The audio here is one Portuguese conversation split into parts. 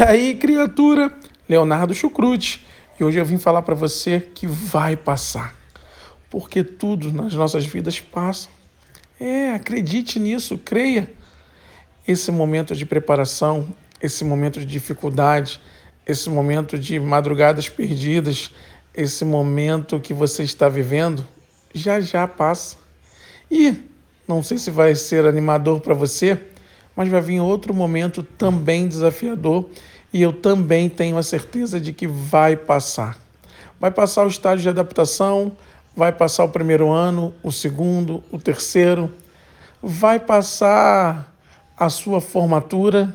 E aí, criatura, Leonardo Chucrute. E hoje eu vim falar para você que vai passar. Porque tudo nas nossas vidas passa. É, acredite nisso, creia. Esse momento de preparação, esse momento de dificuldade, esse momento de madrugadas perdidas, esse momento que você está vivendo, já já passa. E não sei se vai ser animador para você, mas vai vir outro momento também desafiador e eu também tenho a certeza de que vai passar. Vai passar o estágio de adaptação, vai passar o primeiro ano, o segundo, o terceiro, vai passar a sua formatura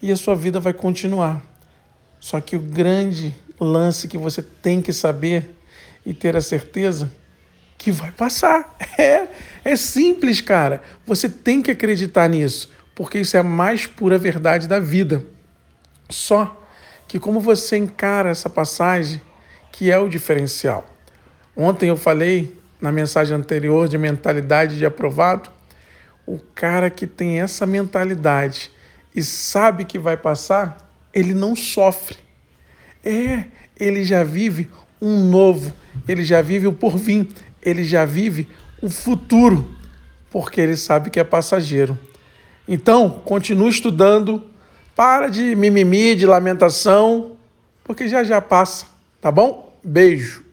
e a sua vida vai continuar. Só que o grande lance que você tem que saber e ter a certeza que vai passar. É, é simples, cara. Você tem que acreditar nisso, porque isso é a mais pura verdade da vida. Só que como você encara essa passagem, que é o diferencial. Ontem eu falei na mensagem anterior de mentalidade de aprovado, o cara que tem essa mentalidade e sabe que vai passar, ele não sofre. É, ele já vive um novo, ele já vive o porvim, ele já vive o futuro, porque ele sabe que é passageiro. Então, continue estudando, para de mimimi, de lamentação, porque já já passa, tá bom? Beijo.